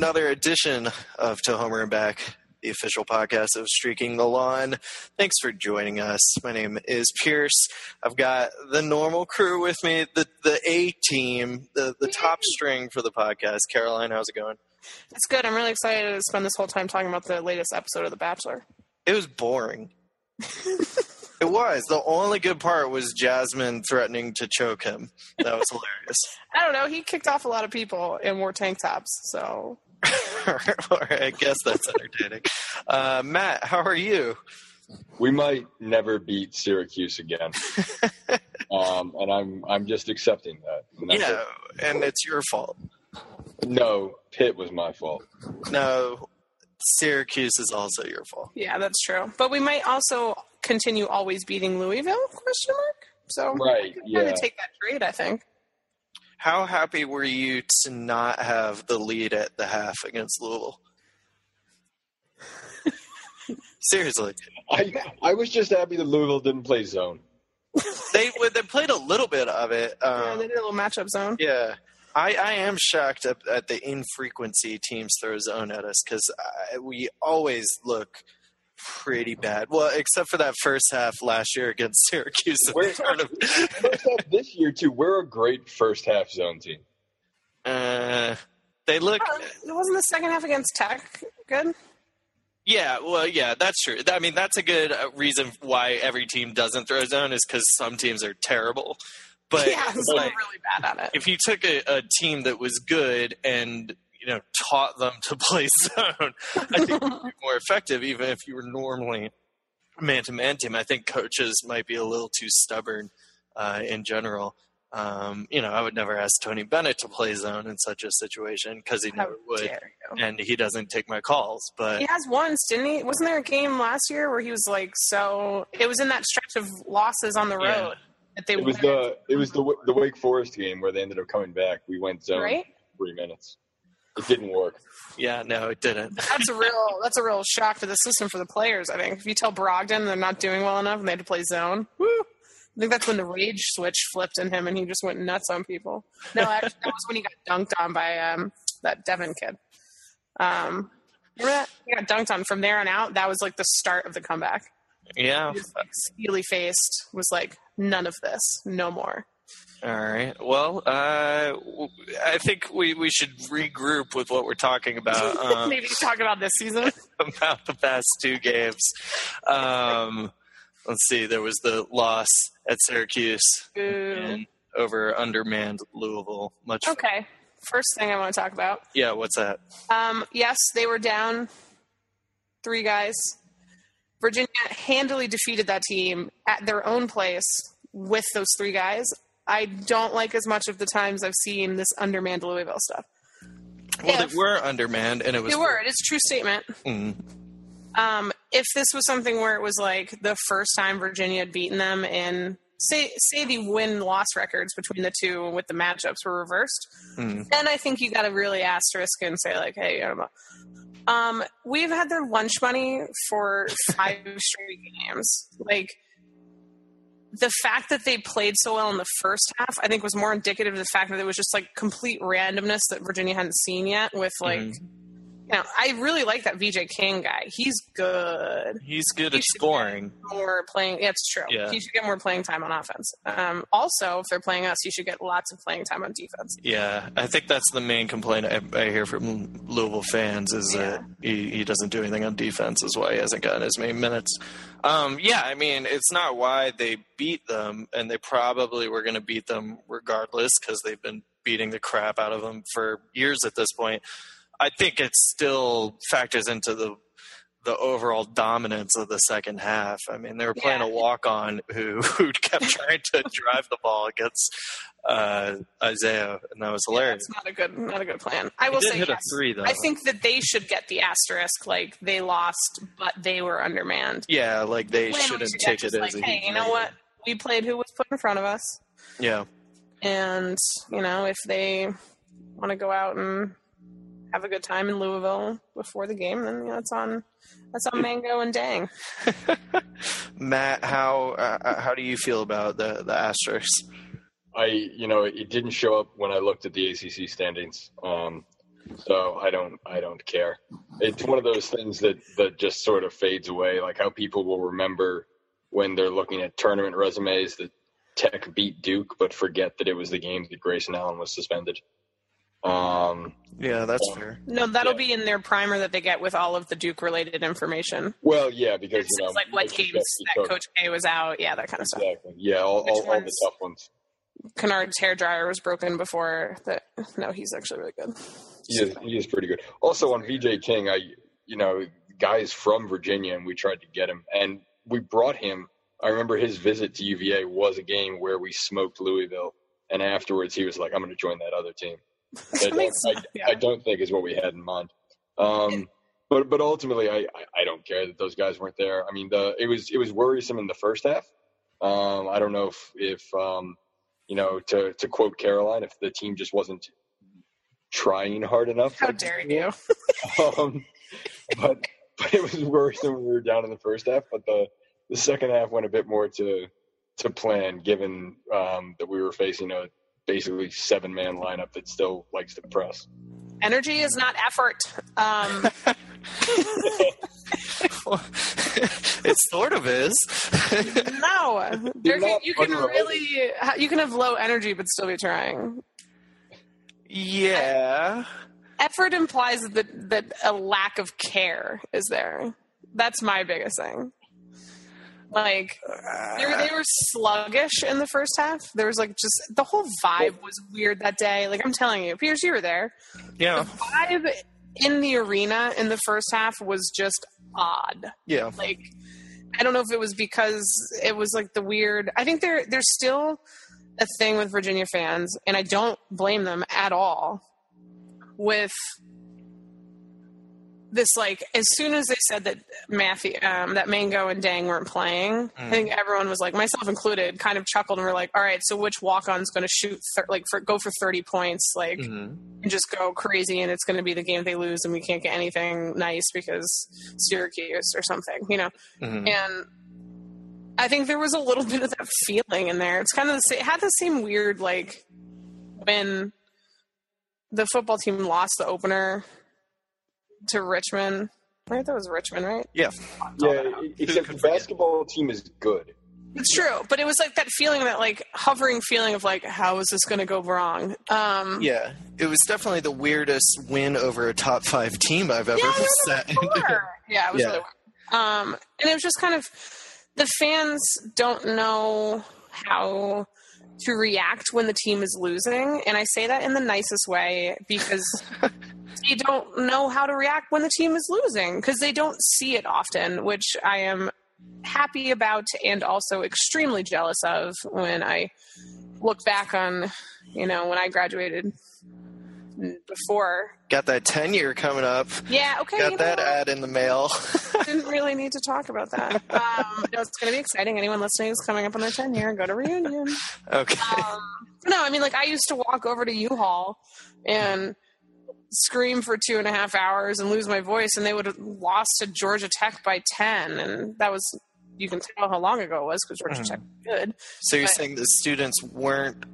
Another edition of To Homer and Back, the official podcast of Streaking the Lawn. Thanks for joining us. My name is Pierce. I've got the normal crew with me, the the A team, the the top string for the podcast. Caroline, how's it going? It's good. I'm really excited to spend this whole time talking about the latest episode of The Bachelor. It was boring. it was. The only good part was Jasmine threatening to choke him. That was hilarious. I don't know. He kicked off a lot of people and wore tank tops. So I guess that's entertaining. Uh, Matt, how are you? we might never beat Syracuse again. um, and I'm I'm just accepting that. And that's Yeah, and it's your fault. No, Pitt was my fault. No, Syracuse is also your fault. yeah, that's true. But we might also continue always beating Louisville? Question mark. So Right, kind yeah. of take that trade. I think. How happy were you to not have the lead at the half against Louisville? Seriously, I I was just happy that Louisville didn't play zone. they they played a little bit of it. yeah, Um, they did a little matchup zone. yeah, I, I am shocked at, at the infrequency teams throw zone at us because we always look pretty bad. Well, except for that first half last year against Syracuse. in We're- tournament. First half this year too, we're a great first half zone team. Uh, they look. Uh, wasn't the second half against Tech good? Yeah, well, yeah, that's true. I mean, that's a good uh, reason why every team doesn't throw zone is because some teams are terrible. But yeah, it's some are like, really bad at it. if you took a, a team that was good and you know taught them to play zone, I think it would be more effective. Even if you were normally man to man team, I think coaches might be a little too stubborn uh, in general. Um, you know, I would never ask Tony Bennett to play zone in such a situation because he How never would, and he doesn't take my calls. But He has once, didn't he? Wasn't there a game last year where he was like so? It was in that stretch of losses on the road Yeah. that they It was the it was the the Wake Forest game where they ended up coming back. We went zone right. three minutes. It didn't work. yeah, no, it didn't. That's a real that's a real shock to the system for the players. I think if you tell Brogdon they're not doing well enough and they had to play zone, woo, I think that's when the rage switch flipped in him and he just went nuts on people. No, actually, that was when he got dunked on by um, that Devon kid. Um, remember that? He got dunked on. From there on out, that was like the start of the comeback. Yeah. He was like steely faced, was like none of this, no more. All right. Well, uh, I think we, we should regroup with what we're talking about um, Maybe talk about this season. about the past two games. Um, let's see. There was the loss at Syracuse and over undermanned Louisville. Much. Okay. First thing I want to talk about. Yeah. What's that? Um, yes, they were down three guys. Virginia handily defeated that team at their own place with those three guys. I don't like as much of the times I've seen this undermanned Louisville stuff. Well, If- they were undermanned, and it was. They were. It is a true statement. Mm. Um, if this was something where it was like the first time Virginia had beaten them in say say the win loss records between the two with the matchups were reversed, Mm. then I think you got to really asterisk and say like, hey, um, um, we've had their lunch money for five straight games. Like the fact that they played so well in the first half, I think, was more indicative of the fact that it was just like complete randomness that Virginia hadn't seen yet with like. you know, I really like that VJ King guy. He's good. He's good He at scoring. More playing. Yeah, it's true. Yeah. He should get more playing time on offense. Um, also, if they're playing us, he should get lots of playing time on defense. Yeah, I think that's the main complaint I, I hear from Louisville fans is that he, he doesn't do anything on defense, is why he hasn't gotten as many minutes. Um, yeah, I mean, it's not why they beat them, and they probably were going to beat them regardless because they've been beating the crap out of them for years at this point. I think it still factors into the the overall dominance of the second half. I mean, they were playing Yeah. a walk on who who kept trying to drive the ball against uh, Isaiah, and that was hilarious. That's not a good, not a good plan. I He will say hit a three, though. I think that they should get the asterisk. Like they lost, but they were undermanned. Yeah, like they Win, we shouldn't should take it just as like, a hey, you know negative. what? We played who was put in front of us, Yeah, and you know if they want to go out and have a good time in Louisville before the game, then you know it's on. That's on Mango and Deng. Matt, how uh, how do you feel about the the Asterisks? I, you know, it didn't show up when I looked at the ACC standings, um, so I don't, I don't care. It's one of those things that that just sort of fades away, like how people will remember when they're looking at tournament resumes that Tech beat Duke, but forget that it was the game that Grayson Allen was suspended. Um, Yeah, that's fair. No, that'll Yeah. be in their primer that they get with all of the Duke related information. well, yeah, because you know, like what games that coach- Coach K was out, yeah, that kind of stuff. Exactly. Yeah, all, Which all, all the tough ones. Kennard's hair dryer was broken before that. No, he's actually really good. He is, he is pretty good. Also on VJ King, I you know guys from Virginia, and we tried to get him, and we brought him. I remember his visit to UVA was a game where we smoked Louisville, and afterwards he was like, "I'm going to join that other team." I don't, I, yeah. I don't think is what we had in mind. Um, but but ultimately, I, I don't care that those guys weren't there. I mean, the it was it was worrisome in the first half. Um, I don't know if if um, you know to to quote Caroline, if the team just wasn't trying hard enough. How dare you? um, but but it was worrisome when we were down in the first half. But the the second half went a bit more to to plan, given um, that we were facing a basically seven man lineup that still likes to press. Energy is not effort. Um, it sort of is. no, there can, you can really you can have low energy but still be trying. yeah. Effort implies that that a lack of care is there. That's my biggest thing. Like they were, they were sluggish in the first half. There was like just the whole vibe was weird that day. Like I'm telling you, Piers, you were there. Yeah. Vibe in the arena in the first half was just odd. Yeah. like I don't know if it was because it was like the weird. I think there there's still a thing with Virginia fans, and I don't blame them at all. With this, like as soon as they said that Matthew, um, that Mango and Deng weren't playing, I think everyone was like, myself included, kind of chuckled and were like, "All right, so which walk on's going to shoot thir- like for go for thirty points, like Mhm. and just go crazy, and it's going to be the game they lose, and we can't get anything nice because Syracuse or something, you know." Mhm. and I think there was a little bit of that feeling in there. It's kind of the same, it had the same weird like when the football team lost the opener to Richmond. Right, that was Richmond, right? Yeah. Yeah, except the basketball team is good. It's true, but it was like that feeling, that like hovering feeling of like, how is this going to go wrong? Um, Yeah. It was definitely the weirdest win over a top five team I've ever Yeah, I sat in. Sure. Yeah, it was Yeah. really weird. Um, and it was just kind of the fans don't know how to react when the team is losing, and I say that in the nicest way because they don't know how to react when the team is losing because they don't see it often, which I am happy about and also extremely jealous of when I look back on, you know, when I graduated before. Got that tenure coming up. Yeah, okay. Got that know, ad in the mail. didn't really need to talk about that. Um, no, it's going to be exciting. Anyone listening is coming up on their 10 year, go to reunion. okay. Um, no, I mean, like, I used to walk over to U-Hall and scream for two and a half hours and lose my voice, and they would have lost to Georgia Tech by 10. And that was, you can tell how long ago it was because Georgia mm-hmm. Tech was good. So you're but- saying the students weren't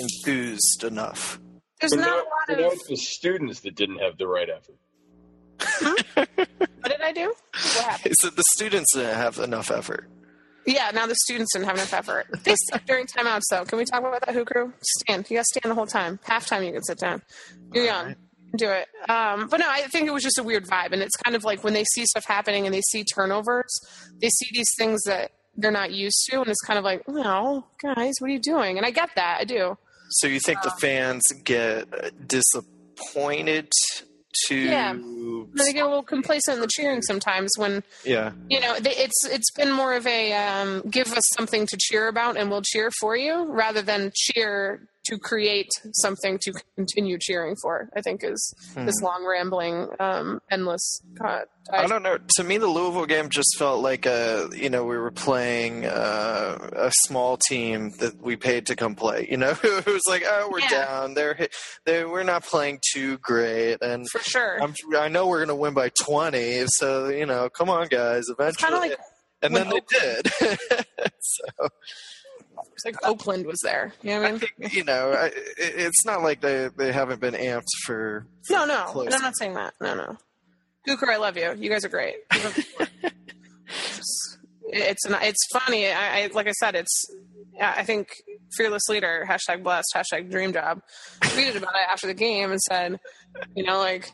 enthused enough? There's But not now, a lot now of. it's the students that didn't have the right effort. What did I do? What happened? Is that the students didn't have enough effort? Yeah, now the students didn't have enough effort. They suck during timeouts, though. Can we talk about that, Hoo Crew? Stand. You got to stand the whole time. Halftime, you can sit down. You're young. Alright. Do it. Um, but no, I think it was just a weird vibe. And it's kind of like when they see stuff happening and they see turnovers, they see these things that they're not used to. And it's kind of like, no, guys, what are you doing? And I get that. I do. So you think the fans get disappointed to? Yeah. They get a little complacent in the cheering sometimes when Yeah. you know they, it's it's been more of a um, give us something to cheer about and we'll cheer for you rather than cheer to create something to continue cheering for i think is this long rambling um, endless I don't know. To me, the Louisville game just felt like a you know we were playing uh, a small team that we paid to come play. You know, it was like oh we're Yeah. down. They're they we're not playing too great, and for sure I'm I know we're gonna win by twenty. So you know, come on guys, eventually. like and then when they did. so it's like oakland was there you know what i mean think you know I, it- it's not like they they haven't been amped for. no no close. and i'm not saying that no no Gooker, I love you. You guys are great. it's an, it's funny. I, I like I said, it's I think fearless leader hashtag blessed hashtag dream job tweeted about it after the game and said, you know, like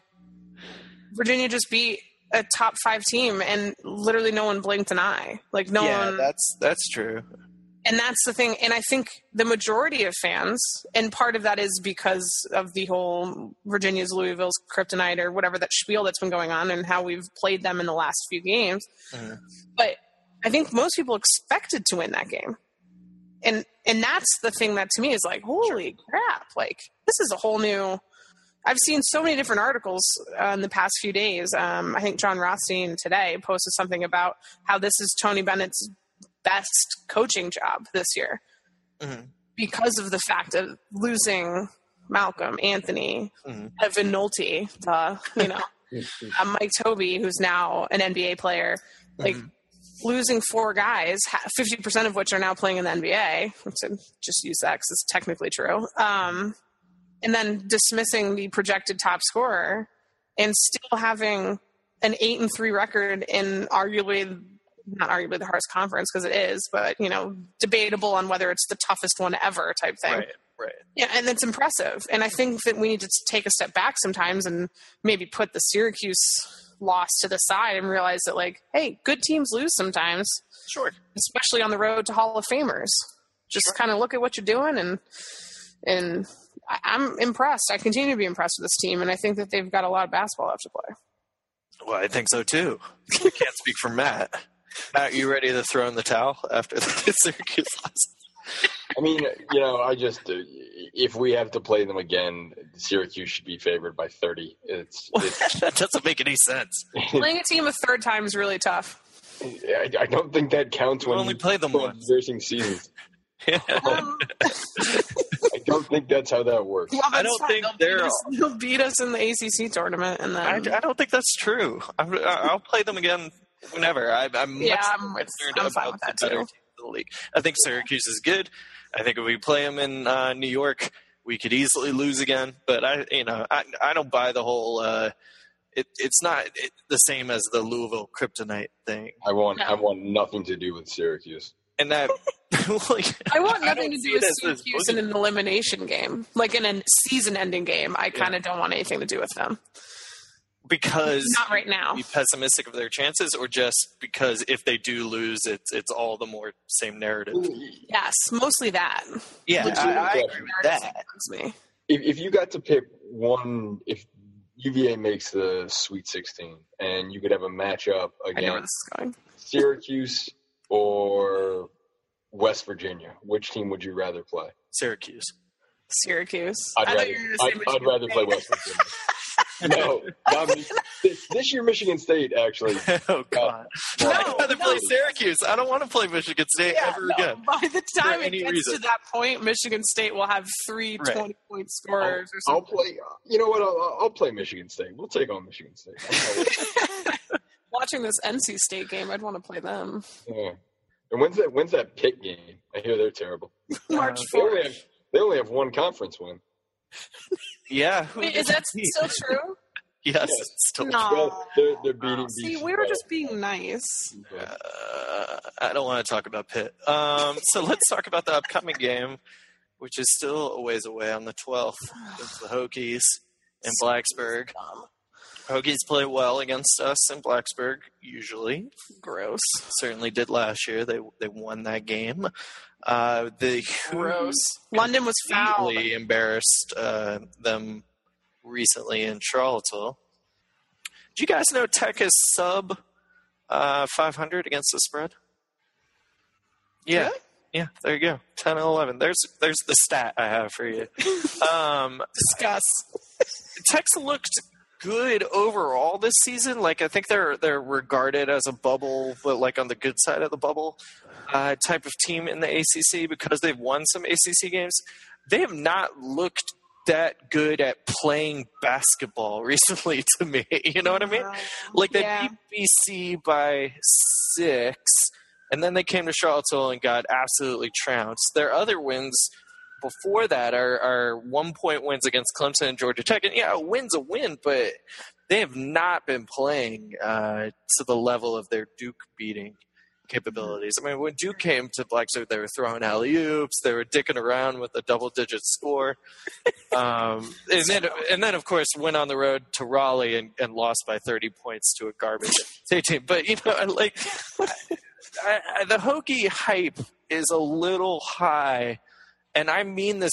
Virginia just beat a top five team and literally no one blinked an eye. Like no yeah, one that's that's true. And that's the thing and i think the majority of fans and part of that is because of the whole virginia's louisville's kryptonite or whatever that spiel that's been going on and how we've played them in the last few games Mhm. but i think most people expected to win that game and and that's the thing that to me is like holy crap like this is a whole new I've seen so many different articles uh, in the past few days. Um, I think Jon Rothstein today posted something about how this is Tony Bennett's best coaching job this year Mhm. because of the fact of losing Malcolm, Anthony, Mhm. Evan Nolte, uh, you know, uh, Mike Tobey, who's now an NBA player, like losing four guys, fifty percent of which are now playing in the NBA. So just use that because it's technically true. Um, and then dismissing the projected top scorer and still having an eight and three record in arguably not arguably the hardest conference because it is, but you know, debatable on whether it's the toughest one ever type thing. Right, right. Yeah, and it's impressive. And I think that we need to take a step back sometimes and maybe put the Syracuse loss to the side and realize that, like, hey, good teams lose sometimes, Sure. especially on the road to Hall of Famers. Just kind of look at what you're doing, and and I'm impressed. I continue to be impressed with this team, and I think that they've got a lot of basketball left to play. Well, I think so too. I can't speak for Matt. Matt, you ready to throw in the towel after the Syracuse loss? I mean, you know, I just uh, if we have to play them again, Syracuse should be favored by thirty. It's, it's that doesn't make any sense. Playing a team a third time is really tough. I, I don't think that counts when only you played them go once. Nursing seasons. Um, I don't think that's how that works. well, I don't fine. think they'll beat, they're- us, they'll beat us in the ACC tournament, and I, then I don't think that's true. I'm, I'll play them again whenever. I, I'm Yeah, much I'm concerned I'm about the that, better too. teams in the league. I think Syracuse is good. I think if we play them in uh, New York, we could easily lose again. But I, you know, I, I don't buy the whole. Uh, it, it's not it, the same as the Louisville Kryptonite thing, I want No. I want nothing to do with Syracuse. and that. like, I want nothing don't to do with it as this Syracuse in an elimination game, like in a season-ending game. I kind of don't want anything to do with them. Because Not right now. be pessimistic of their chances, or just because if they do lose, it's it's all the more same narrative. Yes, mostly that. Yeah, I, I agree with that. Me. If, if you got to pick one, if UVA makes the Sweet 16, and you could have a matchup I know where this against. Syracuse or West Virginia, which team would you rather play? Syracuse. Syracuse. I'd I rather, you were I'd, I'd rather play West Virginia. no, not me. This, this year Michigan State actually. oh God! Uh, no, I'd rather no. play Syracuse. I don't want to play Michigan State Yeah, ever no, again. By the time it gets reason. to that point, Michigan State will have three Right. 20 point I'll, scorers or I'll play. Uh, you know what? I'll, I'll play Michigan State. We'll take on Michigan State. Watching this NC State game, I'd want to play them. yeah. And when's that? When's that Pitt game? I hear they're terrible. March uh, They only 4th. have, they only have one conference win. Yeah. who Wait, is that they beat? still true? Yes, Yes. it's still No. Well, they're, they're beating See, we were by- just being nice. Uh, I don't want to talk about Pitt. Um, so let's talk about the upcoming game, which is still a ways away on the 12th against the Hokies in Blacksburg. Hokies play well against us in Blacksburg, usually. gross. Certainly did last year. They they won that game. Uh, the Gross. London was fouled. embarrassed uh, them recently in Charlottesville. Do you guys know Tech is sub uh, 500 against the spread? Yeah. Really? Yeah, there you go. 10 and 11. There's there's the stat I have for you. um, Discuss. Tech's looked good overall this season. Like I think they're they're regarded as a bubble, but like on the good side of the bubble uh, type of team in the ACC because they've won some ACC games. They have not looked that good at playing basketball recently to me. You know what I mean? Like they Yeah. beat BC by six, and then they came to Charlottesville and got absolutely trounced. Their other wins before that are, are one point wins against Clemson and Georgia Tech. And yeah, a win's a win, but they have not been playing uh, to the level of their Duke beating capabilities. I mean, when Duke came to Blacksburg, they were throwing alley oops, they were dicking around with a double digit score. Um, and then, and then, of course, went on the road to Raleigh and, and lost by 30 points to a garbage State team. But, you know, like, I, I, the Hokie hype is a little high, and I mean this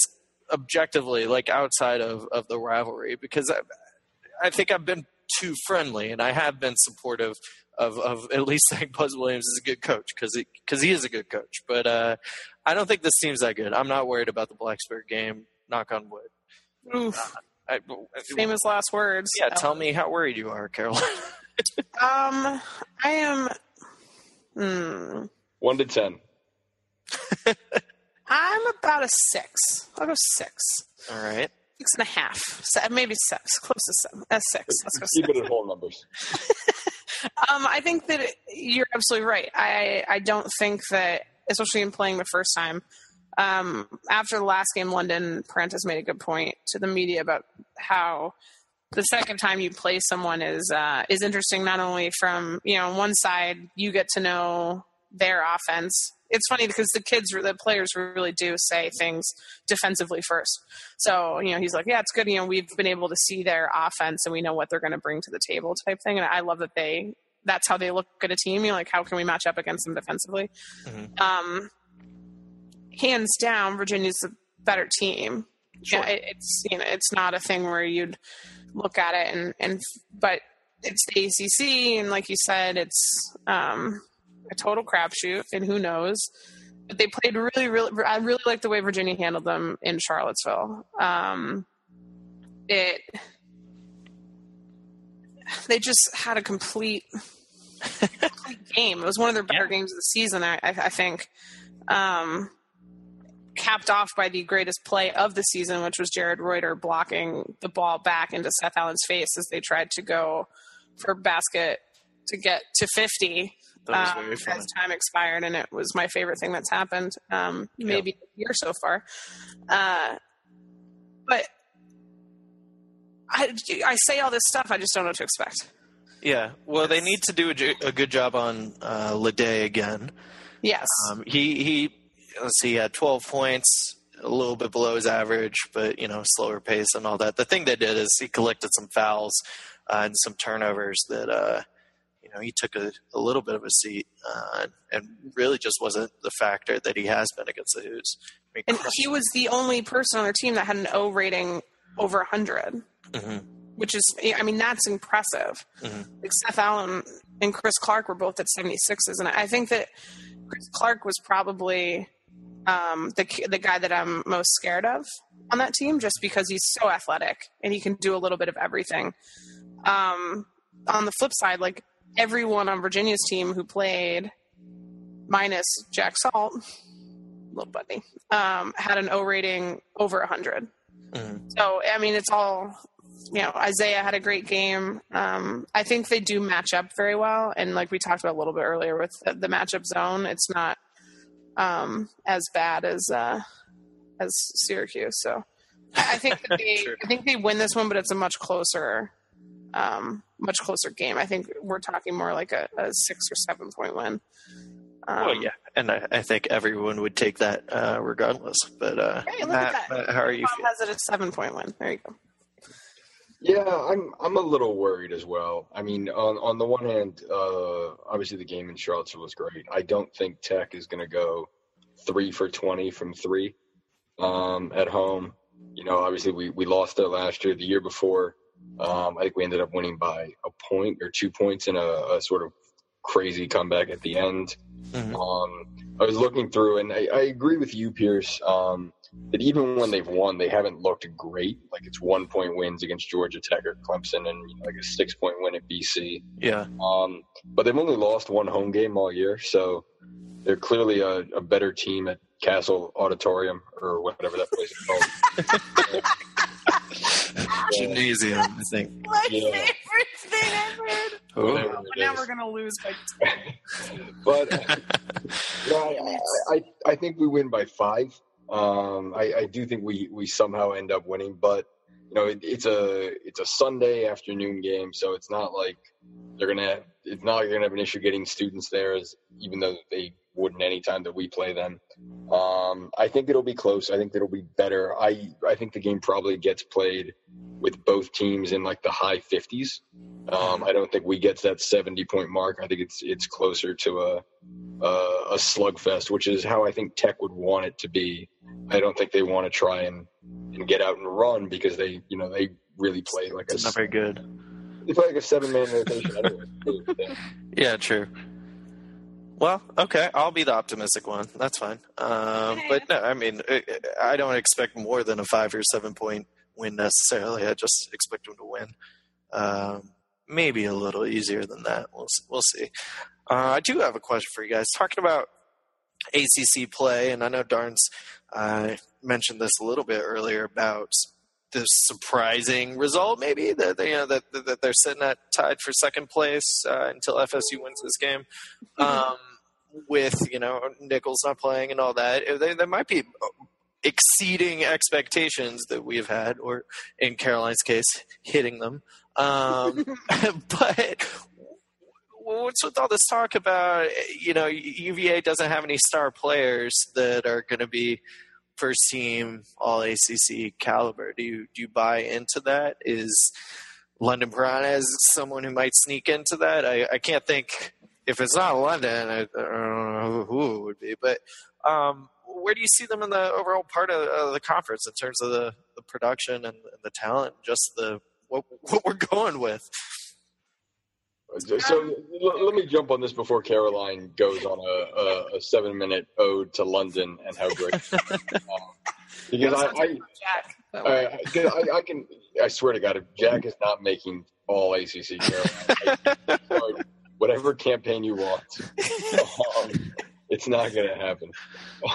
objectively, like outside of, of the rivalry, because I, I think I've been too friendly, and I have been supportive of, of at least saying Buzz Williams is a good coach because he, cause he is a good coach. But uh, I don't think this team's that good. I'm not worried about the Blacksburg game. Knock on wood. Oof. I, Famous last words. yeah, tell me how worried you are, Caroline. Um, I am. Hmm. One to ten. I'm about a six. I'll go six. All right. Six and a half. Se- maybe six. Close to seven. Uh, six. Let's go Keep six. it at whole numbers. Um, I think that you're absolutely right. I I don't think that, especially in playing the first time, um, after the last game, London Perrantes made a good point to the media about how the second time you play someone is uh, is interesting. Not only from you know one side, you get to know their offense. It's funny because the kids, the players, really do say things defensively first. So you know, he's like, "Yeah, it's good. You know, we've been able to see their offense and we know what they're going to bring to the table," type thing. And I love that they that's how they look at a team. You know, like how can we match up against them defensively? Mhm. Um, hands down, Virginia's a better team. Sure. Yeah, it, it's you know, it's not a thing where you'd look at it and and but it's the ACC, and like you said, it's um, a total crapshoot, and who knows. But they played really, really. I really like the way Virginia handled them in Charlottesville. Um, it they just had a complete, complete game. It was one of their better Yeah. games of the season. I, I, think. Um, capped off by the greatest play of the season, which was Jarred Reuter blocking the ball back into Seth Allen's face as they tried to go for basket to get to 50 That was um, as time expired, and it was my favorite thing that's happened, um, maybe a year so far. Uh, but I, I say all this stuff, I just don't know what to expect. Yeah. Well, they need to do a, a good job on uh, LeDay again. Yes, Um, he he let's see, he had 12 points, a little bit below his average, but you know, slower pace and all that. The thing they did is he collected some fouls uh, and some turnovers that uh, know he took a, a little bit of a seat uh, and really just wasn't the factor that he has been against the Hoos. I mean, and he was the only person on their team that had an O rating over 100. Mhm. which is I mean that's impressive. Mhm. Like Seth Allen and Chris Clark were both at 76s, and I think that Chris Clark was probably um, the the guy that I'm most scared of on that team, just because he's so athletic and he can do a little bit of everything. Um, on the flip side, like everyone on Virginia's team who played, minus Jack Salt, little buddy, um, had an O rating over 100. Mhm. So I mean, it's all you know. Isaiah had a great game. Um, I think they do match up very well, and like we talked about a little bit earlier with the, the matchup zone, it's not um, as bad as uh, as Syracuse. So I I think that they, I think they win this one, but it's a much closer um, much closer game. I think we're talking more like a, a six or seven point win. Um, well, yeah, and I, I think everyone would take that uh, regardless. But uh, Hey, look Matt, at that. Matt, how are you Bob feeling? has it a seven point win. There you go. Yeah, I'm I'm a little worried as well. I mean, on on the one hand, uh, obviously the game in Charlottesville was great. I don't think Tech is going to go three for twenty from three um, at home. You know, obviously we we lost there last year. The year before, um, I think we ended up winning by a point or two points in a, a sort of crazy comeback at the end. Mhm. Um, I was looking through, and I, I agree with you, Pierce, um, that even when they've won, they haven't looked great. Like it's one point wins against Georgia Tech or Clemson, and you know, like a six point win at BC. Yeah, Um, but they've only lost one home game all year, so they're clearly a, a better team at Cassell Auditorium or whatever that place is called. gymnasium. I think. My Yeah. favorite thing I've heard. Oh, Whatever now we're gonna lose by but no, I, I, I think we win by five. Um, I, I do think we, we somehow end up winning, but you know it, it's a it's a Sunday afternoon game, so it's not like they're gonna it's not like they're gonna have an issue getting students there, as even though they wouldn't any time that we play them. Um, I think it'll be close. I think it'll be better. I I think the game probably gets played with both teams in like the high fifties. Um, I don't think we get to that seventy point mark. I think it's it's closer to a uh, a slugfest, which is how I think Tech would want it to be. I don't think they want to try and, and get out and run because they, you know, they really play like a it's not very good. they play like a seven man rotation anyway. Yeah, true. Well, okay, I'll be the optimistic one. That's fine. Um, but no, I mean, I- I don't expect more than a five or seven point win necessarily. I just expect them to win. Um, maybe a little easier than that. We'll we'll see. Uh, I do have a question for you guys. Talking about ACC play, and I know Darns uh, mentioned this a little bit earlier about this surprising result, maybe that they, you know, that, that they're sitting at tied for second place uh, until FSU wins this game. Um, with you know Nichols not playing and all that, they, they might be exceeding expectations that we've had, or in Caroline's case, hitting them. Um, but what's with all this talk about you know UVA doesn't have any star players that are going to be first team All ACC caliber? Do you do you buy into that? Is London Perrantes someone who might sneak into that? I, I can't think if it's not London. I, I don't know who it would be, but um, where do you see them in the overall part of, of the conference in terms of the, the production and, the talent, just the what, what we're going with? So let me jump on this before Caroline goes on a, a, a seven minute ode to London and how great. um, because I, I, Jack. That I, way. I, 'cause I, I can, I swear to God, if Jack is not making all ACC, Caroline, I- whatever campaign you want, um, it's not going to happen.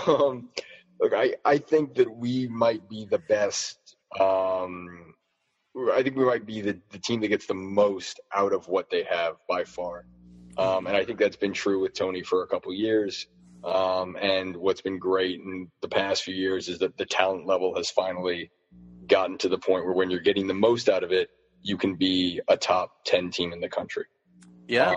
Um, look, I, I think that we might be the best. Um, I think we might be the, the team that gets the most out of what they have by far. Um, and I think that's been true with Tony for a couple years. Um, and what's been great in the past few years is that the talent level has finally gotten to the point where when you're getting the most out of it, you can be a top 10 team in the country. Yeah,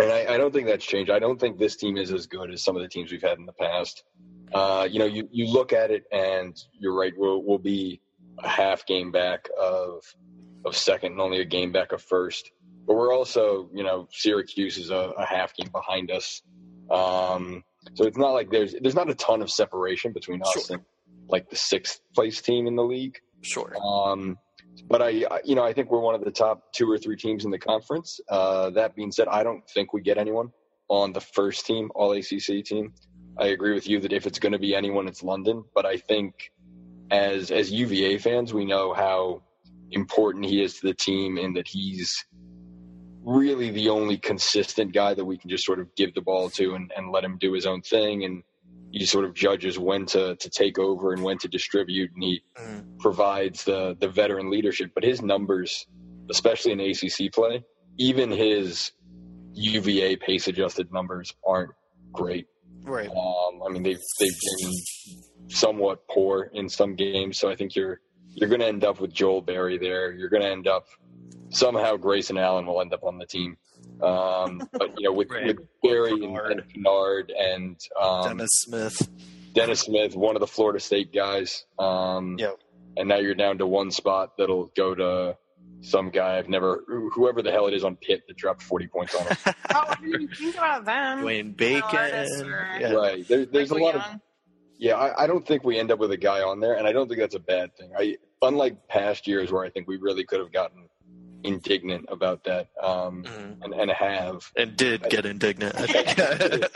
And I, I don't think that's changed. I don't think this team is as good as some of the teams we've had in the past. Uh, you know, you, you look at it and you're right. We'll, we'll be a half game back of, of second and only a game back of first. But we're also, you know, Syracuse is a, a half game behind us. Um, so it's not like there's, there's not a ton of separation between us Sure. and like the sixth place team in the league. sure. Um, but I, you know, I think we're one of the top two or three teams in the conference. Uh, that being said, I don't think we get anyone on the first team, All ACC team. I agree with you that if it's going to be anyone, it's London. But I think as as UVA fans, we know how important he is to the team, and that he's really the only consistent guy that we can just sort of give the ball to and, and let him do his own thing. And he sort of judges when to to take over and when to distribute, and he Mm. provides the the veteran leadership. But his numbers, especially in ACC play, even his UVA pace adjusted numbers aren't great. Right. Um, I mean, they've they've been somewhat poor in some games, so I think you're you're going to end up with Joel Berry there. You're going to end up somehow Grayson Allen will end up on the team. Um, but you know, with, Right. with Berry and, Bernard. and Kennard and um, Dennis Smith. Dennis Smith, one of the Florida State guys. Um, Yep. And now you're down to one spot that'll go to some guy I've never, whoever the hell it is on Pitt that dropped 40 points on him. Oh, I didn't even think about them. Dwayne Artis Bacon. or- Yeah. Right. There, there's a Michael lot of Yeah, I, I don't think we end up with a guy on there, and I don't think that's a bad thing. I unlike past years where I think we really could have gotten indignant about that, um, Mhm. and, and have And did get indignant. I think.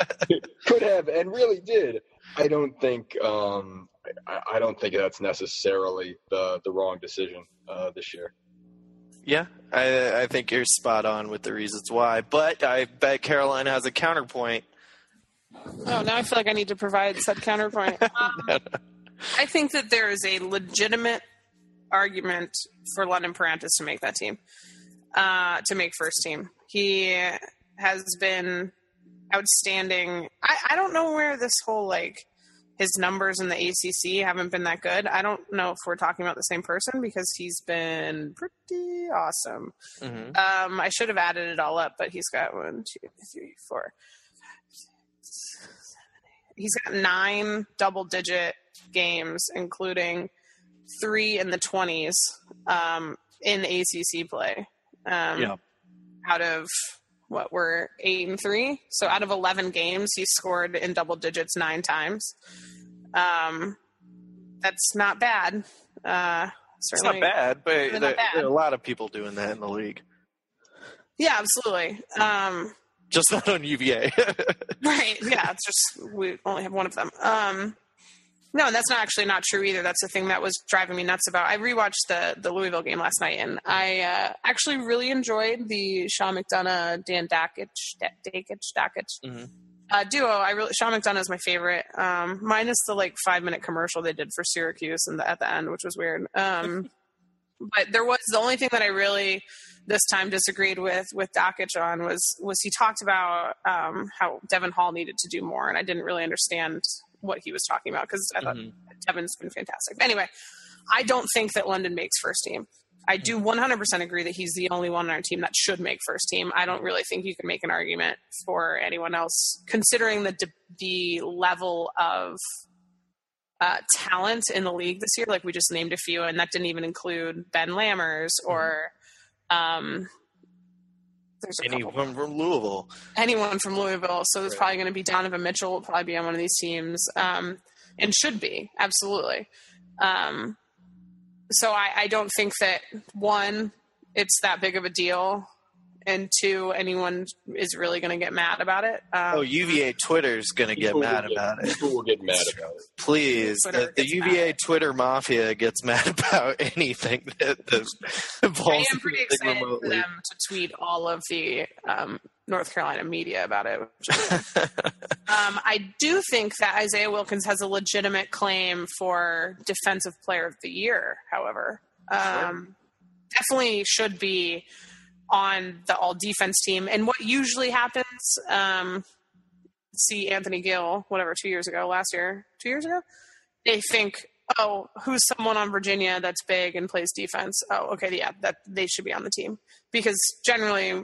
could have and really did. I don't think um, I, I don't think that's necessarily the the wrong decision uh, this year. yeah, I, I think you're spot on with the reasons why. But I bet Caroline has a counterpoint. Oh, now I feel like I need to provide said counterpoint. Um, I think that there is a legitimate argument for London Perrantes to make that team, uh, to make first team. He has been outstanding. I, I don't know where this whole like his numbers in the ACC haven't been that good. I don't know if we're talking about the same person because he's been pretty awesome. Mhm. Um, I should have added it all up, but he's got one, two, three, four. He's got nine double digit games, including three in the 20s um, in ACC play. Um, Yeah. Out of what were eight and three. So out of 11 games, he scored in double digits nine times. Um, that's not bad. Uh, It's not bad, but Really not bad. there are a lot of people doing that in the league. Yeah, absolutely. Um, Just not on UVA. Right. Yeah. It's just we only have one of them. Um, no, and that's not actually not true either. That's the thing that was driving me nuts about. I rewatched the the Louisville game last night, and I uh, actually really enjoyed the Sean McDonough, Dan Dakich, Dakich, Dakich Mhm. uh, duo. I really Sean McDonough is my favorite. Um, minus the like five minute commercial they did for Syracuse and the, at the end, which was weird. Um, but there was the only thing that I really this time disagreed with with Dakich on was was he talked about um, how Devon Hall needed to do more, and I didn't really understand what he was talking about because I thought Mhm. Devon's been fantastic. Anyway, I don't think that London makes first team. I do 100% agree that he's the only one on our team that should make first team. I don't really think you can make an argument for anyone else, considering the the level of uh, talent in the league this year. Like we just named a few, and that didn't even include Ben Lammers or um, there's Anyone from Louisville. anyone from Louisville. So Right. probably going to be Donovan Mitchell will probably be on one of these teams, um, and should be absolutely. Um, so I, I don't think that one, it's that big of a deal, and two, anyone is really going to get mad about it. Um, Oh, UVA Twitter's going to get People will mad about it. People will get mad about it. Please, the, the UVA mad. Twitter mafia gets mad about anything that, that I involves am pretty anything excited for them to tweet all of the um, North Carolina media about it. Um, I do think that Isaiah Wilkins has a legitimate claim for Defensive Player of the Year. However, um, definitely should be on the All Defense team. And what usually happens, um, see Anthony Gill, whatever, two years ago, last year, two years ago, they think, oh, who's someone on Virginia that's big and plays defense? Oh, okay, yeah, that they should be on the team because generally,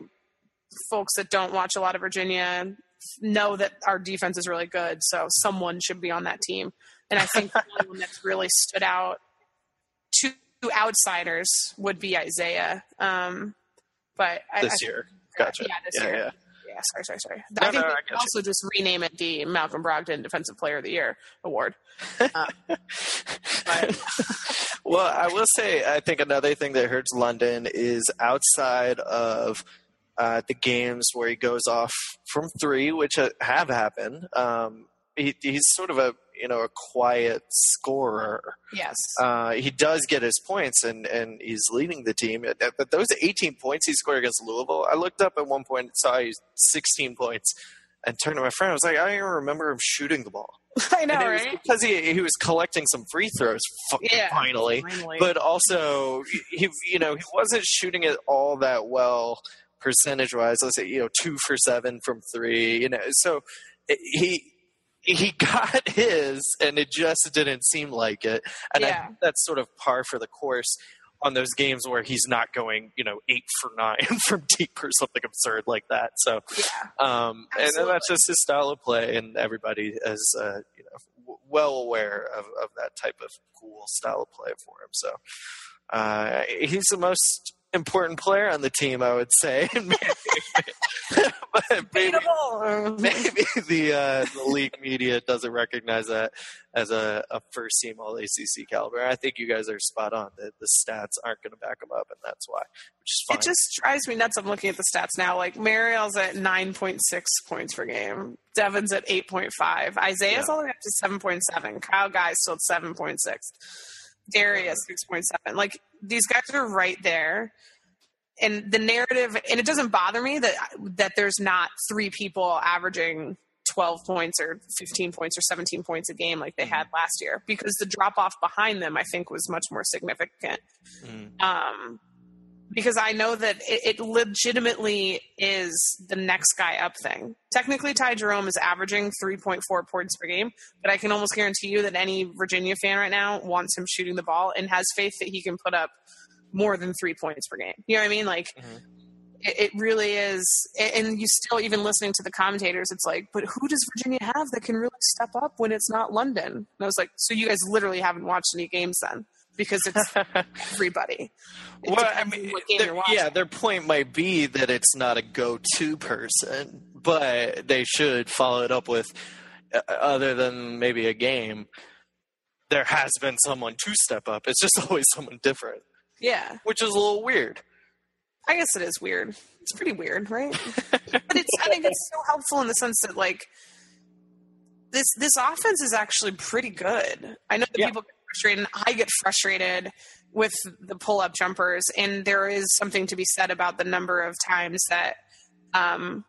folks that don't watch a lot of Virginia know that our defense is really good, so someone should be on that team. And I think the one that's really stood out to outsiders would be Isaiah. Um, but I, this I- year. Gotcha. Yeah, this yeah, year. yeah. Yeah, sorry, sorry, sorry. No, I think no, I could get you. also just rename it the Malcolm Brogdon Defensive Player of the Year award. But Well, I will say, I think another thing that hurts London is outside of uh, the games where he goes off from three, which uh, have happened. Um, he, he's sort of a you know a quiet scorer. yes, Uh, he does get his points, and, and he's leading the team. Uh, But those 18 points he scored against Louisville, I looked up at one point and saw he's 16 points, and turned to my friend. I was like, I don't even remember him shooting the ball. I know, and it was right? because he he was collecting some free throws. Yeah, finally, Finally. but also he you know he wasn't shooting it all that well percentage wise. Let's say you know two for seven from three. You know, so he he got his, and it just didn't seem like it. And I Yeah. think that's sort of par for the course. on those games where he's not going, you know, eight for nine from deep or something absurd like that. So, Yeah. um, and that's just his style of play, and everybody is, uh, you know, w- well aware of, of that type of cool style of play for him. So, uh, he's the most important player on the team, I would say. but maybe, maybe the uh, the league media doesn't recognize that as a, a first team All ACC caliber. I think you guys are spot on. The, the stats aren't going to back them up, and that's why, which is fine. It just drives me nuts. I'm looking at the stats now. Like Marial's at 9.6 points per game. Devon's at 8.5. Isaiah's Yeah. all the way up to 7.7. Kyle Guy's still at 7.6. Darius 6.7. Like these guys are right there. And the narrative, and it doesn't bother me that that there's not three people averaging 12 points or 15 points or 17 points a game like they had last year because the drop off behind them I think was much more significant Mm. um, because I know that it, it legitimately is the next guy up thing. Technically, Ty Jerome is averaging 3.4 points per game, but I can almost guarantee you that any Virginia fan right now wants him shooting the ball and has faith that he can put up more than three points per game. You know what I mean? Like, Mhm. it, it really is. And you still, even listening to the commentators, it's like, but who does Virginia have that can really step up when it's not London? And I was like, so you guys literally haven't watched any games then? Because it's everybody. It Well, I mean, their- yeah, their point might be that it's not a go-to person, but they should follow it up with, uh, other than maybe a game, there has been someone to step up. It's just always someone different, Yeah, which is a little weird. I guess it is weird. It's pretty weird, right? but it's I think it's so helpful in the sense that like this this offense is actually pretty good. I know that Yeah. people frustrated, I get frustrated with the pull up jumpers, and there is something to be said about the number of times that. Um,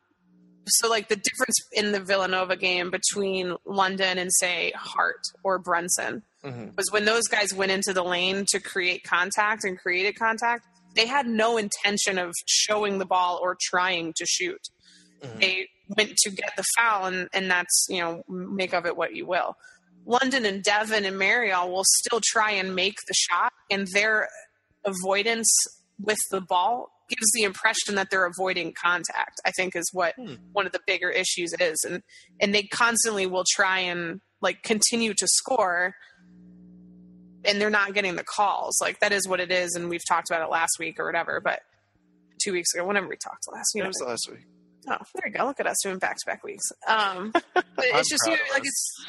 so like the difference in the Villanova game between London and say Hart or Brunson Mhm. was when those guys went into the lane to create contact and created contact, they had no intention of showing the ball or trying to shoot. Mhm. They went to get the foul, and, and that's, you know, make of it what you will. London and Devon and Marial will still try and make the shot, and their avoidance with the ball gives the impression that they're avoiding contact. I think is what Hmm. one of the bigger issues is, and and they constantly will try and like continue to score, and they're not getting the calls. Like that is what it is, and we've talked about it last week or whatever, but two weeks ago, whenever we talked last, you It know, was last week. Oh, there you go. Look at us doing back to back weeks. Um, but it's just you know, like it's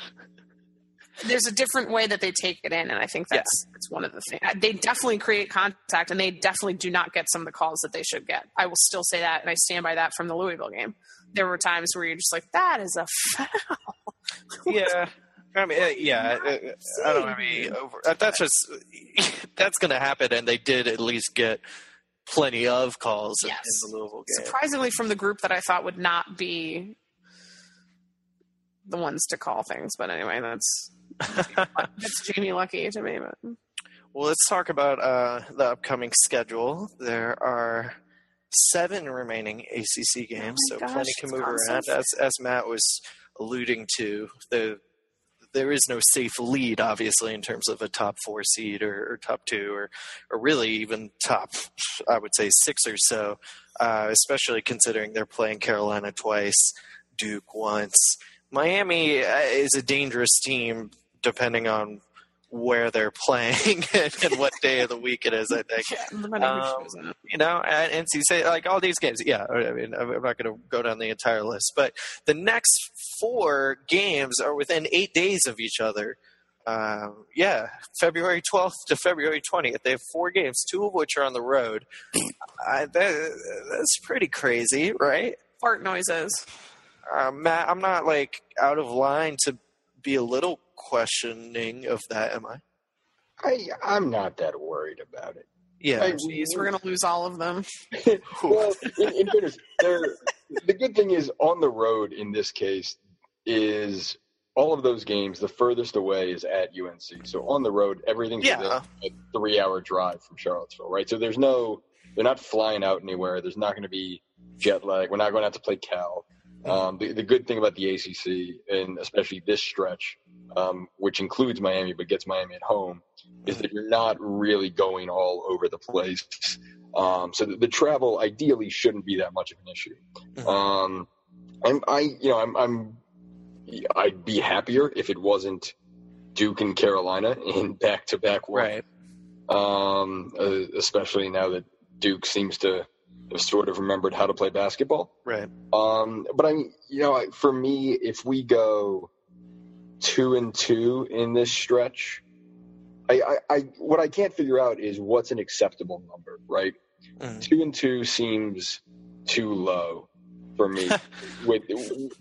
there's a different way that they take it in, and I think that's that's one of the things. They definitely create contact, and they definitely do not get some of the calls that they should get. I will still say that, and I stand by that from the Louisville game. There were times where you're just like, "That is a foul." Yeah. I mean, uh, yeah, uh, I don't have any over. uh, That's just that's going to happen, and they did at least get plenty of calls Yes. in the Louisville game. Surprisingly, from the group that I thought would not be the ones to call things, but anyway, that's that's Jamie Lucky to me. But Well, let's talk about uh, the upcoming schedule. There are seven remaining ACC games, Oh so gosh, plenty can move around. As, as Matt was alluding to, the there is no safe lead, obviously, in terms of a top four seed or, or top two, or or really even top, I would say six or so. Uh, especially considering they're playing Carolina twice, Duke once. Miami uh, is a dangerous team, depending on where they're playing and, and what day of the week it is. I think yeah, Um, you know, and NC State, like all these games. Yeah, I mean, I'm I'm not going to go down the entire list, but the next four games are within eight days of each other. Um, yeah, February 12th to February 20th. They have four games, two of which are on the road. I, that, that's pretty crazy, right? fart noises. Uh, Matt, I'm not like out of line to be a little questioning of that, am I? I I'm not that worried about it. Yeah. I- Jeez, we're gonna lose all of them. well, in, in fairness, there- the good thing is on the road in this case is all of those games. The furthest away is at UNC, so on the road everything's Yeah. a three-hour drive from Charlottesville, right? So there's no, they're not flying out anywhere. There's not going to be jet lag. We're not going to have to play Cal. Um, the, the good thing about the ACC, and especially this stretch um, which includes Miami but gets Miami at home, is that you're not really going all over the place. Um, so the, the, travel ideally shouldn't be that much of an issue. Mm-hmm. Um, I'm, I, you know, I'm, I'm, I'd be happier if it wasn't Duke and Carolina in back-to-back Right. Um, uh, especially now that Duke seems to sort of remembered how to play basketball. Right. Um, but I mean, you know, for me, if we go two and two in this stretch, I, I, I what I can't figure out is what's an acceptable number, right? Mm. Two and two seems too low for me. with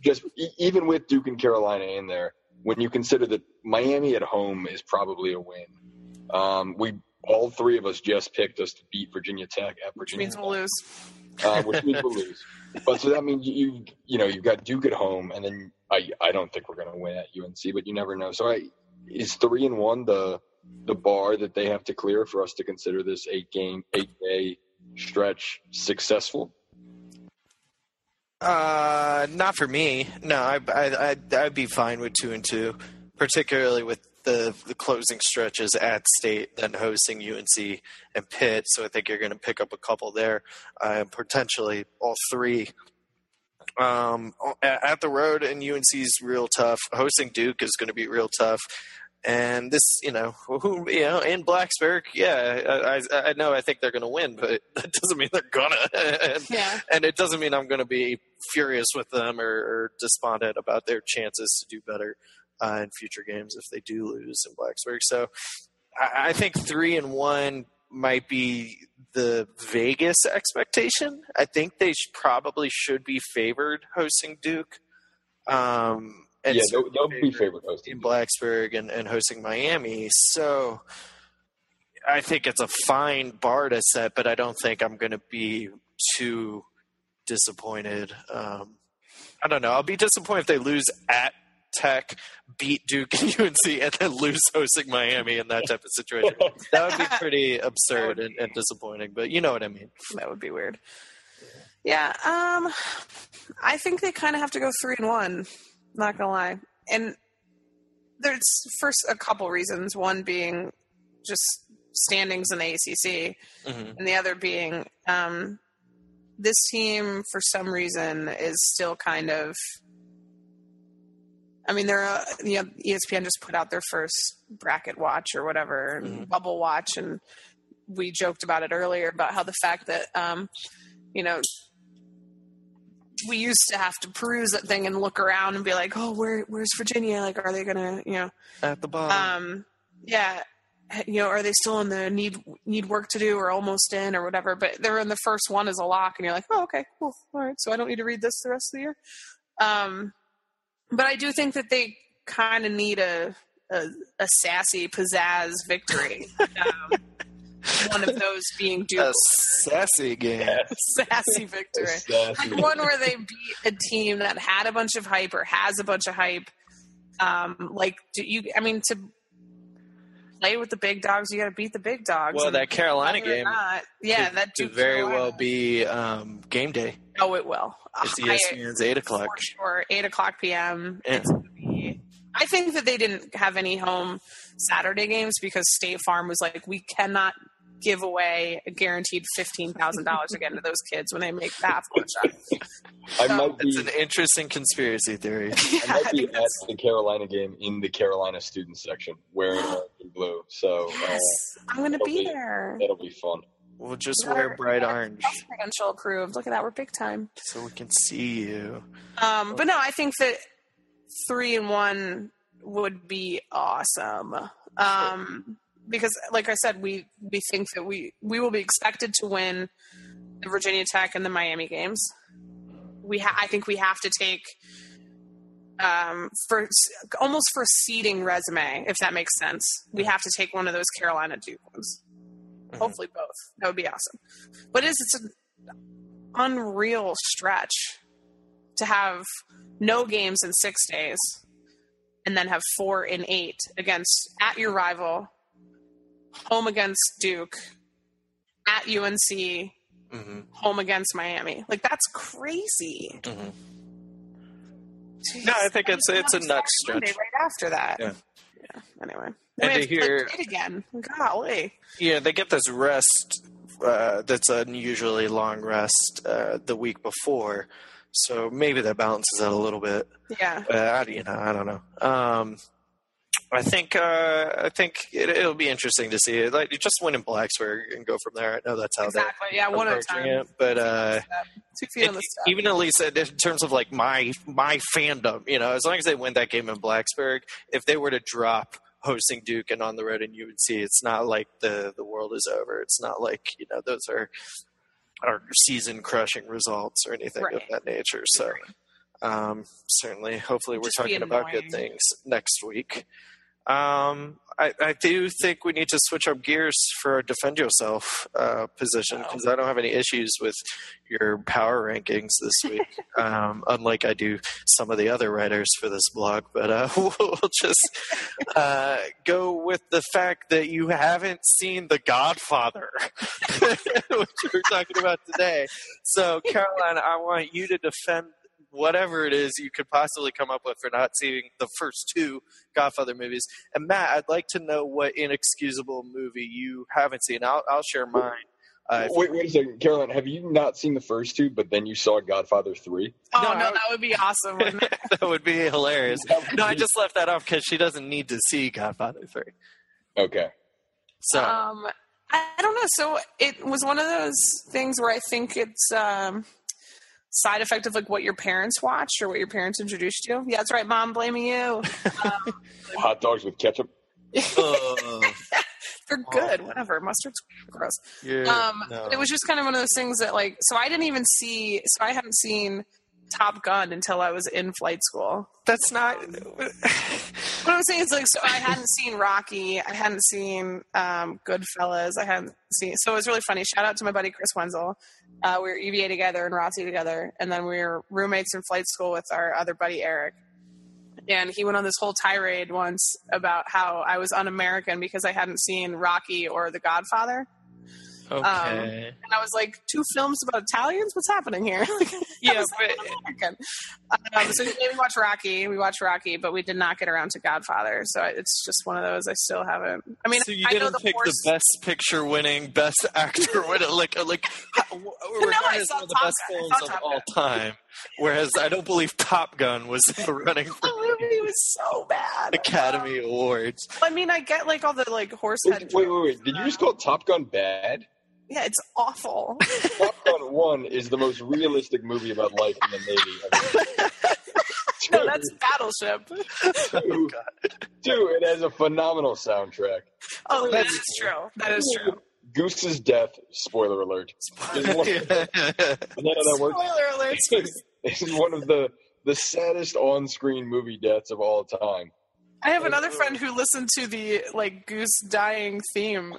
just even with Duke and Carolina in there, when you consider that Miami at home is probably a win. Um, we all three of us just picked us to beat Virginia Tech at Virginia. Which means we'll lose. Uh, which means we'll lose. But so that means you you know you've got Duke at home, and then I I don't think we're going to win at UNC, but you never know. So I is three and one the the bar that they have to clear for us to consider this eight game eight day stretch successful. Uh, not for me. No, I, I, I'd, I'd be fine with two and two, particularly with the the closing stretches at State, then hosting UNC and Pitt. So I think you're going to pick up a couple there, uh, potentially all three. Um, at the road and UNC's real tough. Hosting Duke is going to be real tough. And this, you know, who, you know, in Blacksburg, yeah, I, I know I think they're going to win, but that doesn't mean they're gonna. and, yeah. and it doesn't mean I'm going to be furious with them or, or despondent about their chances to do better uh, in future games if they do lose in Blacksburg. So I, I think three and one might be the Vegas expectation. I think they sh- probably should be favored hosting Duke. Um, and yeah, they'll, they'll be favored hosting in Blacksburg and, and hosting Miami. So I think it's a fine bar to set, but I don't think I'm going to be too disappointed. Um, I don't know. I'll be disappointed if they lose at Tech, beat Duke and UNC, and then lose hosting Miami in that type of situation. that would be pretty absurd and, and, disappointing, but you know what I mean. That would be weird. Yeah, um, I think they kind of have to go three and one. Not gonna lie, and there's first a couple reasons. One being just standings in the ACC, mm-hmm. and the other being um, this team for some reason is still kind of I mean, they're uh, you know, ESPN just put out their first bracket watch or whatever, mm-hmm. bubble watch, and we joked about it earlier about how the fact that um, you know we used to have to peruse that thing and look around and be like, oh, where where's Virginia? Like, are they gonna you know at the bottom? Um, yeah, you know, are they still in the need need work to do or almost in or whatever? But they're in the first one as a lock, and you're like, oh, okay, cool, all right. So I don't need to read this the rest of the year. Um, but I do think that they kind of need a, a, a sassy pizzazz victory. Um, one of those being due a sassy game, sassy victory, sassy. like one where they beat a team that had a bunch of hype or has a bunch of hype. Um, like, do you? I mean, to play with the big dogs, you got to beat the big dogs. Well, that Carolina game, not, yeah, could, that could very Carolina. well be um, game day. Oh, it will. It's the ESPN's eight o'clock. For sure, eight o'clock p.m. Yeah. I think that they didn't have any home Saturday games because State Farm was like, we cannot give away a guaranteed fifteen thousand dollars again to those kids when they make the half court shot. I so, might be, it's an interesting conspiracy theory. Yeah, I might be I at the Carolina game in the Carolina student section wearing blue. So uh, yes, uh, I'm going to be, be there. That'll be fun. We'll just wear bright orange. Credential approved. Look at that. We're big time. So we can see you. Um, but no, I think that three and one would be awesome. Um, because, like I said, we we think that we we will be expected to win the Virginia Tech and the Miami games. We ha- I think we have to take um, for almost for seeding resume, if that makes sense. We have to take one of those Carolina Duke ones. Mm-hmm. Hopefully both. That would be awesome. But it's, it's an unreal stretch to have no games in six days and then have four in eight against at your rival, home against Duke, at UNC, mm-hmm. home against Miami. Like that's crazy. Mm-hmm. Jeez. No, I think it's it's a nut Monday stretch. right after that. Yeah. Yeah, Anyway. And We have to play hear- Creed again. Golly. Yeah, they get this rest uh, that's unusually long rest uh, the week before, so maybe that balances out a little bit. Yeah. Uh, I, you know, I don't know. Um, I think uh, I think it, it'll be interesting to see it. Like you just win in Blacksburg and go from there. I know that's how Exactly. Yeah, they're one at a time. it, but uh, Two feet on it- the step. even at least in terms of like my my fandom, you know, as long as they win that game in Blacksburg, if they were to drop hosting Duke and on the road and UNC, it's not like the the world is over. It's not like you know those are are season crushing results or anything of that nature. So um, certainly, hopefully, we're Just talking about good things next week. Um, I, I do think we need to switch up gears for our defend yourself uh, position because I don't have any issues with your power rankings this week, um, unlike I do some of the other writers for this blog. But uh, we'll just uh, go with the fact that you haven't seen The Godfather, which we're talking about today. So, Caroline, I want you to defend whatever it is you could possibly come up with for not seeing the first two Godfather movies. And Matt, I'd like to know what inexcusable movie you haven't seen. I'll, I'll share mine. Uh, Wait, wait a second, Caroline. Have you not seen the first two, but then you saw Godfather three? oh, No, no, I- that would be awesome. That would be hilarious. No, I just left that off because she doesn't need to see Godfather 3. Okay. So, Um, I, I don't know. So it was one of those things where I think it's um, side effect of like what your parents watched or what your parents introduced you. Yeah, that's right. Mom blaming you. Um, Hot dogs with ketchup. uh, they're good. Whatever. Mustard's gross. you're- Um, no. It was just kind of one of those things that like. So I didn't even see. So I haven't seen Top Gun until I was in flight school. That's not. What I'm saying It's like, so I hadn't seen Rocky, I hadn't seen um, Goodfellas, I hadn't seen. So it was really funny. Shout out to my buddy Chris Wenzel. Uh, we were UVA together and ROTC together, and then we were roommates in flight school with our other buddy Eric. And he went on this whole tirade once about how I was un-American because I hadn't seen Rocky or The Godfather. Okay. And I was like, two films about Italians? What's happening here? Like, Yeah, how is that but- un-American? Um, so we we watched Rocky, we watched Rocky, but we did not get around to Godfather. So it's just one of those I still haven't. I mean, so you I know didn't the pick horse. the best picture winning, best actor winning, like like how- regardless saw of the Top best Gun. Films of all time. Whereas I don't believe Top Gun was running for The movie was so bad. Academy Awards. I mean, I get like all the like horse head. wait, wait, wait. Did you just call Top Gun bad? Yeah, it's awful. Top Gun one is the most realistic movie about life in the Navy. no, that's Battleship. two, oh, two, it has a phenomenal soundtrack. Oh, that That's- true. That is true. Goose's death, spoiler alert, is one, no, no, that works. Spoiler alert. is one of the the saddest on-screen movie deaths of all time. I have another oh, friend who listened to the like goose dying theme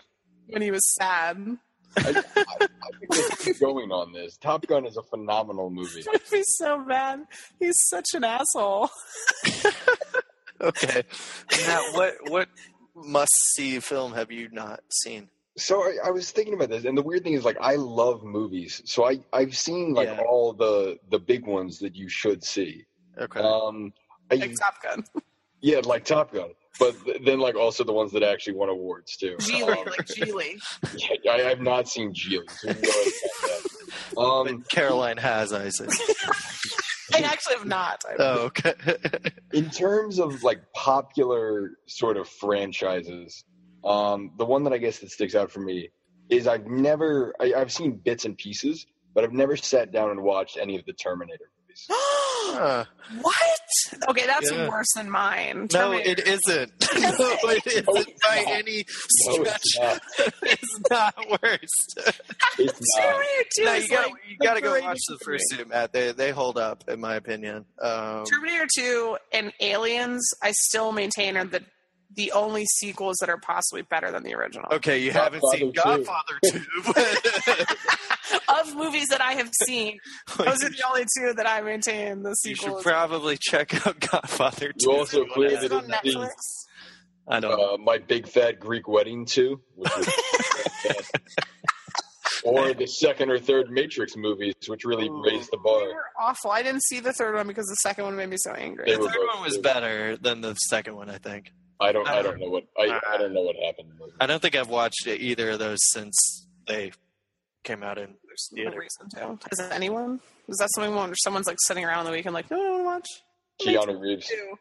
when he was sad. I, I, I think they keep going on this. Top Gun is a phenomenal movie. It would be so bad. He's such an asshole. okay. Now, what what must see film have you not seen? So I, I was thinking about this, and the weird thing is, like, I love movies, so I I've seen like Yeah. all the the big ones that you should see. Okay. Um, I, Like Top Gun. yeah, like Top Gun, but then like also the ones that actually won awards too. Gigli, Um, like Gigli. yeah, I have not seen Gigli. So we can go ahead and count that. Um, Caroline has I Isaac. I actually have not. Oh, okay. in terms of like popular sort of franchises, um, the one that I guess that sticks out for me is I've never I, I've seen bits and pieces, but I've never sat down and watched any of the Terminator movies. Huh. what? Okay, that's Yeah. worse than mine. No, Terminator. it isn't. No, it isn't by any No, it's stretch. not. It's not worse. It's not. Terminator 2 No, you gotta, like you gotta go watch the first two, Matt. They they hold up, in my opinion. Um, Terminator 2 and Aliens, I still maintain are the the only sequels that are possibly better than the original. okay, you haven't seen Godfather Godfather two. Of movies that I have seen, those are the only two that I maintain the you should probably check out Godfather two. You also if wanna- clearly Is it on didn't Netflix? I don't. Uh, my big fat Greek wedding too. Which was fantastic. or the second or third Matrix movies, which really raised the They bar. were awful. I didn't see the third one because the second one made me so angry. They The third one was better than the second one, I think. I don't. I don't know what. I, I don't know what happened. I don't think I've watched either of those since they came out in No theater. reason to. Oh, is it anyone? Is that something where someone's like sitting around on the weekend like, no, I want to watch? Keanu Reeves. Too.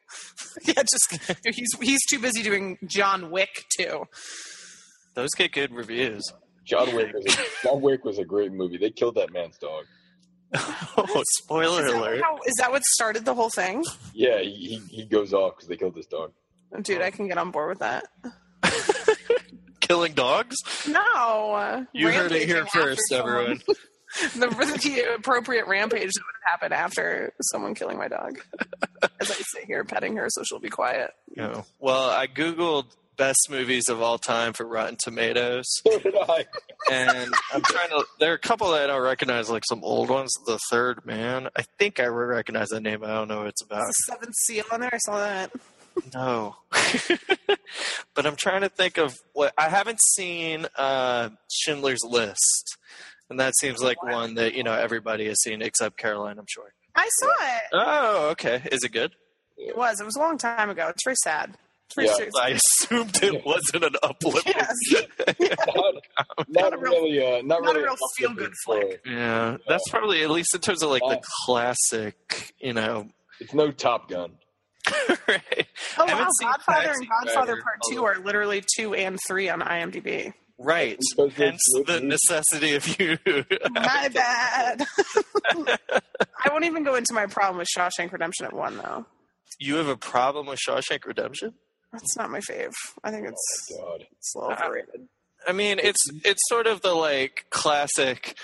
yeah, just he's he's too busy doing John Wick too. Those get good reviews. John Wick was a, John Wick was a great movie. They killed that man's dog. oh, spoiler Is that, alert! how, is that what started the whole thing? Yeah, he he, he goes off because they killed his dog. Dude, I can get on board with that. Killing dogs? No, You heard it here first, everyone. the, the appropriate rampage that would happen after someone killing my dog. As I sit here petting her, so she'll be quiet. No. Well, I googled best movies of all time for Rotten Tomatoes, So did I. and I'm trying to. There are a couple that I don't recognize, like some old ones. The Third Man. I think I recognize that name. I don't know what it's about. The seventh seal on there. I saw that. No. but I'm trying to think of what I haven't seen uh Schindler's List. And that seems like one that, you know, everybody has seen except Caroline, I'm sure. I saw it. Oh, okay. Is it good? It was. It was a long time ago. It's very sad. It's very Yeah. serious. I assumed it wasn't an uplifting. Yes. Not, not a real- really. Uh, not, not a real feel-good flick. story. Yeah, that's probably at least in terms of like the classic, you know. It's no Top Gun. right. Oh wow! seen Godfather and Godfather Part Two are literally two and three on IMDb. Right. Because it's Hence the necessity of you. My bad. I won't even go into my problem with Shawshank Redemption at one though. you have a problem with Shawshank Redemption? That's not my fave. I think it's oh God. it's a little uh, overrated. I mean, it's it's sort of the like classic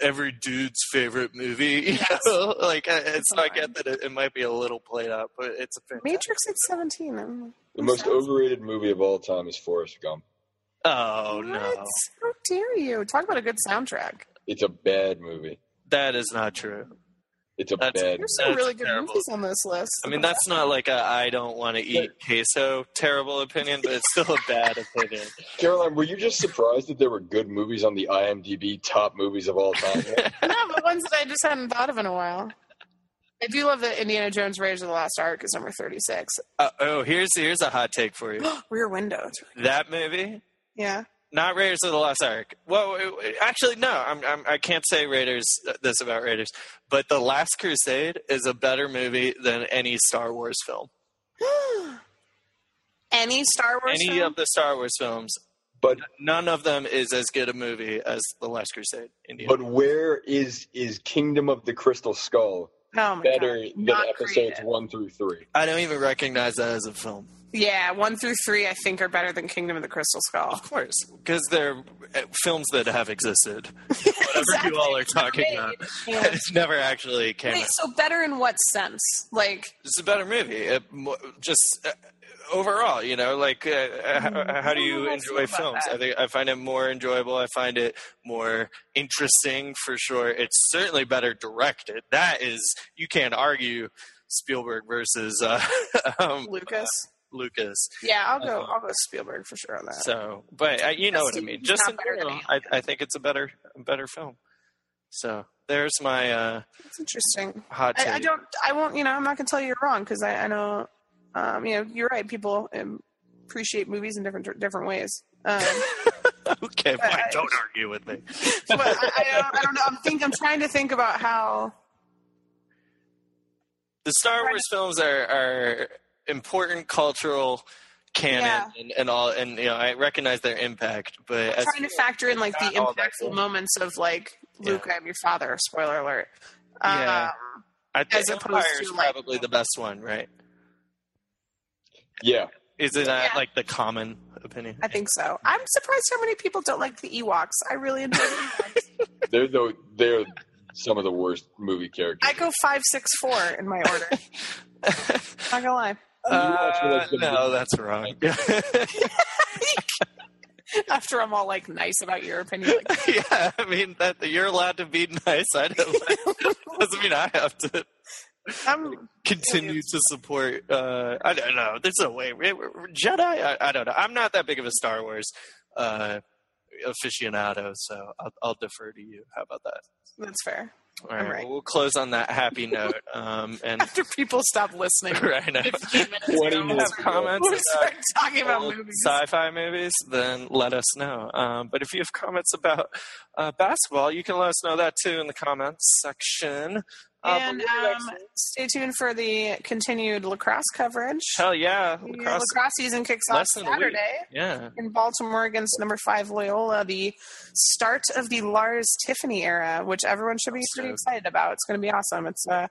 every dude's favorite movie. You Yes. know? like, it's so I get that it, it might be a little played out, but it's a fantastic. Matrix at seventeen. I'm- The most overrated movie of all time is Forrest Gump. Oh What? no, How dare you? Talk about a good soundtrack. It's a bad movie. that is not true. It's a That's- bad. There's some That's really good terrible. movies on this list. I mean, that's not like a I don't want to eat queso terrible opinion, but it's still a bad opinion. Caroline, were you just surprised that there were good movies on the IMDb top movies of all time? no, but ones that I just hadn't thought of in a while. I do love that Indiana Jones: Raiders of the Lost Ark is number thirty-six. Uh, oh, here's here's a hot take for you. Rear Window. Really- That movie, Yeah. Not Raiders of the Lost Ark. Well, it- it- actually, no. I'm, I'm I can't say Raiders uh, this about Raiders, but The Last Crusade is a better movie than any Star Wars film. Any Star Wars? Any film? of the Star Wars films, but none of them is as good a movie as The Last Crusade. Indiana. but where is is Kingdom of the Crystal Skull oh my better God. than Not episodes creative. one through three? I don't even recognize that as a film. Yeah, one through three, I think, are better than Kingdom of the Crystal Skull. Of course, because they're uh, films that have existed. Whatever you all are talking about, Yeah. it's never actually came. Wait, out. so better in what sense? Like, It's a better movie. It, just uh, overall, you know, like uh, how, how do I don't know you enjoy films? that. I think I find it more enjoyable. I find it more interesting for sure. It's certainly better directed. That is, you can't argue Spielberg versus uh, um, Lucas? Lucas. Yeah, I'll go. Uh-huh. I'll go Spielberg for sure on that. So, but uh, you know what I mean. Just in general, I, I think it's a better, better film. So there's my uh, It's interesting. hot. I, I don't. I won't. You know, I'm not gonna tell you you're wrong because I, I know. Um, you know, you're right. People um, appreciate movies in different different ways. Um, okay. I- Don't argue with me. but I, I, don't, I don't know. I'm think. I'm trying to think about how. the Star Wars films are, are important cultural canon Yeah. and, and all, and you know I recognize their impact, but I'm as, trying to factor in like the not all that impactful moments of like Luke, Yeah. I am your father. Spoiler alert. Yeah. Um, I think as opposed Empire to, is like- probably the best one, right? Yeah, Is it not Yeah. like the common opinion? I think so. I'm surprised how many people don't like the Ewoks. I really enjoy the Ewoks. they're the, they're some of the worst movie characters. I go five, six, four in my order. Not gonna lie. Uh, no, that's wrong. After I'm all like nice about your opinion, like yeah, I mean that you're allowed to be nice. I don't. doesn't mean I have to I'm continue to support. Uh, I don't know. There's no way. Jedi. I, I don't know. I'm not that big of a Star Wars uh, aficionado, so I'll, I'll defer to you. How about that? That's fair. All right, All right. well, we'll close on that happy note. Um, and After people stop listening, right now, 15 minutes 20 ago, minutes have comments we about start talking about old movies. sci-fi movies, then let us know. Um, but if you have comments about uh, basketball, you can let us know that too in the comments section. Uh, and we'll be back um, stay tuned for the continued lacrosse coverage. hell yeah, lacrosse. lacrosse season kicks off less than a week. Saturday Yeah, in Baltimore against number five Loyola, the start of the Lars Tiffany era, which everyone should be pretty So- excited about. It's going to be awesome. It's uh,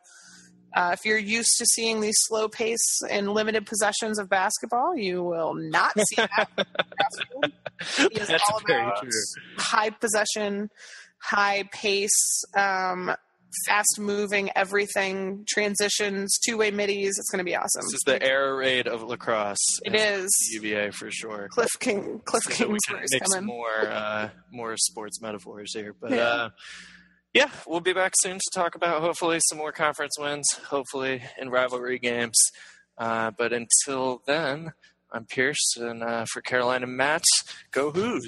uh, if you're used to seeing the slow pace and limited possessions of basketball, you will not see that. It is that's all very about true. high possession, high pace, um, fast moving, everything, transitions, two way middies. It's going to be awesome. This is the air raid of lacrosse. it is. UVA for sure. Cliff King, Cliff So that we can is mix coming. more uh, more sports metaphors here, but Yeah. uh, yeah, we'll be back soon to talk about hopefully some more conference wins, hopefully in rivalry games. Uh, but until then, I'm Pierce, and uh, for carolina Matt, go Hoos.